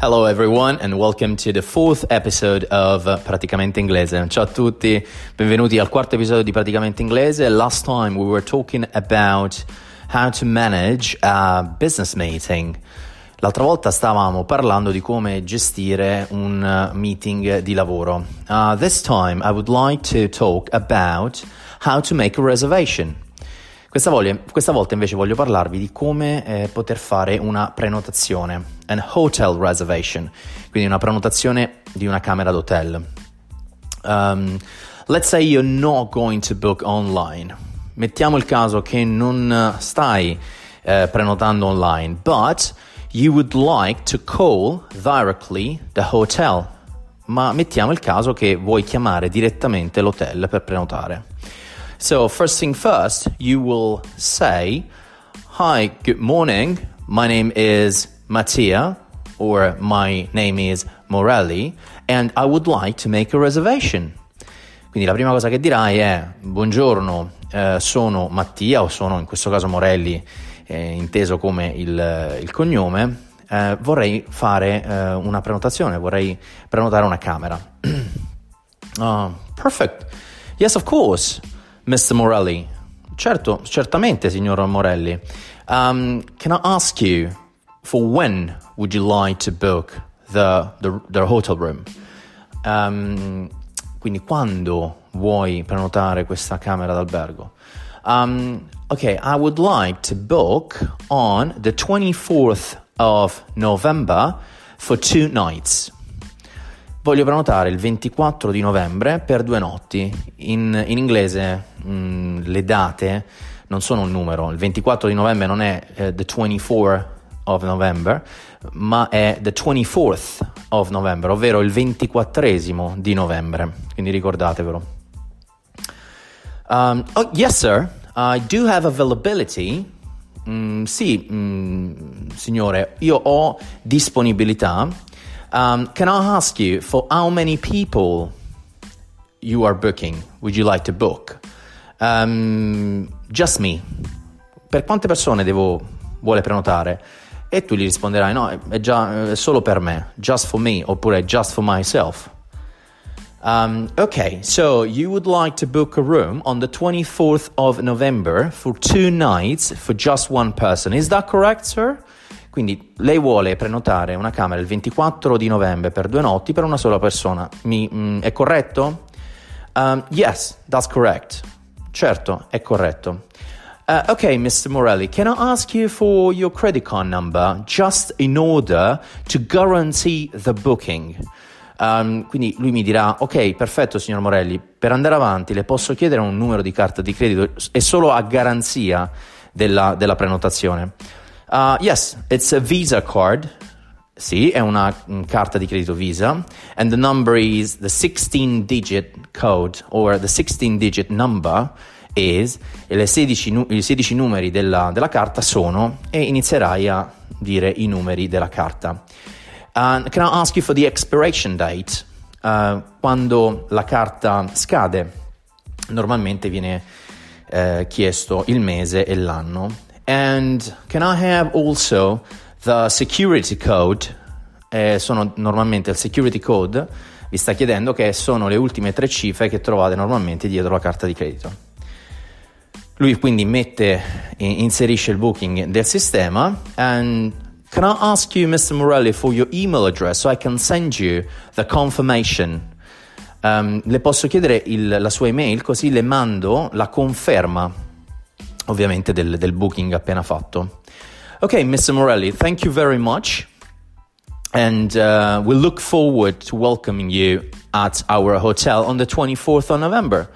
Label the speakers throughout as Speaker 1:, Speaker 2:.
Speaker 1: Hello everyone and welcome to the fourth episode of uh, Praticamente Inglese. Ciao a tutti, benvenuti al quarto episodio di Praticamente Inglese. Last time we were talking about how to manage a business meeting. L'altra volta stavamo parlando di come gestire un uh, meeting di lavoro. Uh, this time I would like to talk about how to make a reservation. Questa, voglia, questa volta invece voglio parlarvi di come eh, poter fare una prenotazione, an hotel reservation, quindi una prenotazione di una camera d'hotel. Um, let's say you're not going to book online. Mettiamo il caso che non stai eh, prenotando online, but you would like to call directly the hotel. Ma mettiamo il caso che vuoi chiamare direttamente l'hotel per prenotare. So, first thing first, you will say, Hi, good morning. My name is Mattia, or my name is Morelli, and I would like to make a reservation. Quindi la prima cosa che dirai è: Buongiorno, eh, sono Mattia, o sono in questo caso Morelli, eh, inteso come il, il cognome. Eh, vorrei fare eh, una prenotazione, vorrei prenotare una camera. oh, perfect. Yes, of course. Mr. Morelli. Certo, certamente, signor Morelli. Um, can I ask you for when would you like to book the, the, the hotel room? Um, quindi quando vuoi prenotare questa camera d'albergo? Um, okay, I would like to book on the 24th of November for two nights. Voglio prenotare il 24 di novembre per due notti. In, in inglese mh, mm, le date non sono un numero. Il 24 di novembre non è uh, the 24 of November, ma è the 24th of November, ovvero il 24 di novembre. Quindi ricordatevelo. Um, oh, yes, sir. I do have availability. Mm, sì, mm, signore, io ho disponibilità. Um, can I ask you for how many people you are booking? Would you like to book? Um, just me. Per quante persone devo, vuole prenotare? E tu gli risponderai: No, è già è solo per me, just for me, oppure just for myself. Um, okay, so you would like to book a room on the 24th of November for two nights for just one person. Is that correct, sir? Quindi lei vuole prenotare una camera il 24 di novembre per due notti per una sola persona. Mi, mm, è corretto? Um, yes, that's correct. Certo, è corretto. Uh, ok, Mr. Morelli, can I ask you for your credit card number just in order to guarantee the booking? Um, quindi lui mi dirà: Ok, perfetto, signor Morelli, per andare avanti le posso chiedere un numero di carta di credito e solo a garanzia della, della prenotazione. Uh, yes, it's a Visa card. Sì, è una carta di credito Visa. And the number is the 16 digit code or the 16 digit number is. E le 16, i 16 numeri della, della carta sono. E inizierai a dire i numeri della carta. Uh, can I ask you for the expiration date? Uh, quando la carta scade, normalmente viene eh, chiesto il mese e l'anno. And can I have also the security code? Eh, sono normalmente il security code, vi sta chiedendo che sono le ultime tre cifre che trovate normalmente dietro la carta di credito. Lui quindi mette, inserisce il booking del sistema and can I ask you Mr. Morelli for your email address so I can send you the confirmation? Um, le posso chiedere il, la sua email così le mando la conferma ovviamente del, del booking appena fatto. Ok, Mr. Morelli, thank you very much. And uh, we look forward to welcoming you at our hotel on the 24th of November.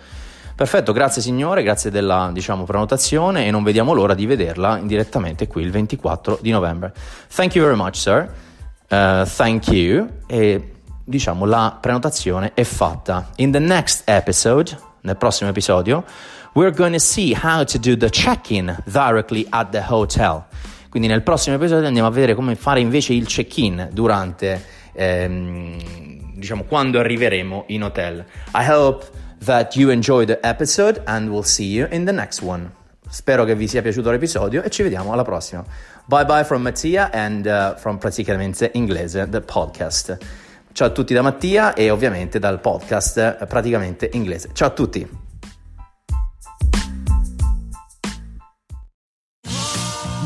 Speaker 1: Perfetto, grazie signore, grazie della diciamo, prenotazione e non vediamo l'ora di vederla direttamente qui il 24 di novembre. Thank you very much, sir. Uh, thank you. E diciamo la prenotazione è fatta. In the next episode, nel prossimo episodio, we're going to see how to do the check-in directly at the hotel. Quindi nel prossimo episodio andiamo a vedere come fare invece il check-in durante, ehm, diciamo, quando arriveremo in hotel. I hope that you enjoy the episode and we'll see you in the next one. Spero che vi sia piaciuto l'episodio e ci vediamo alla prossima. Bye bye from Mattia and uh, from Praticamente Inglese, the podcast. Ciao a tutti da Mattia e ovviamente dal podcast eh, Praticamente Inglese. Ciao a tutti!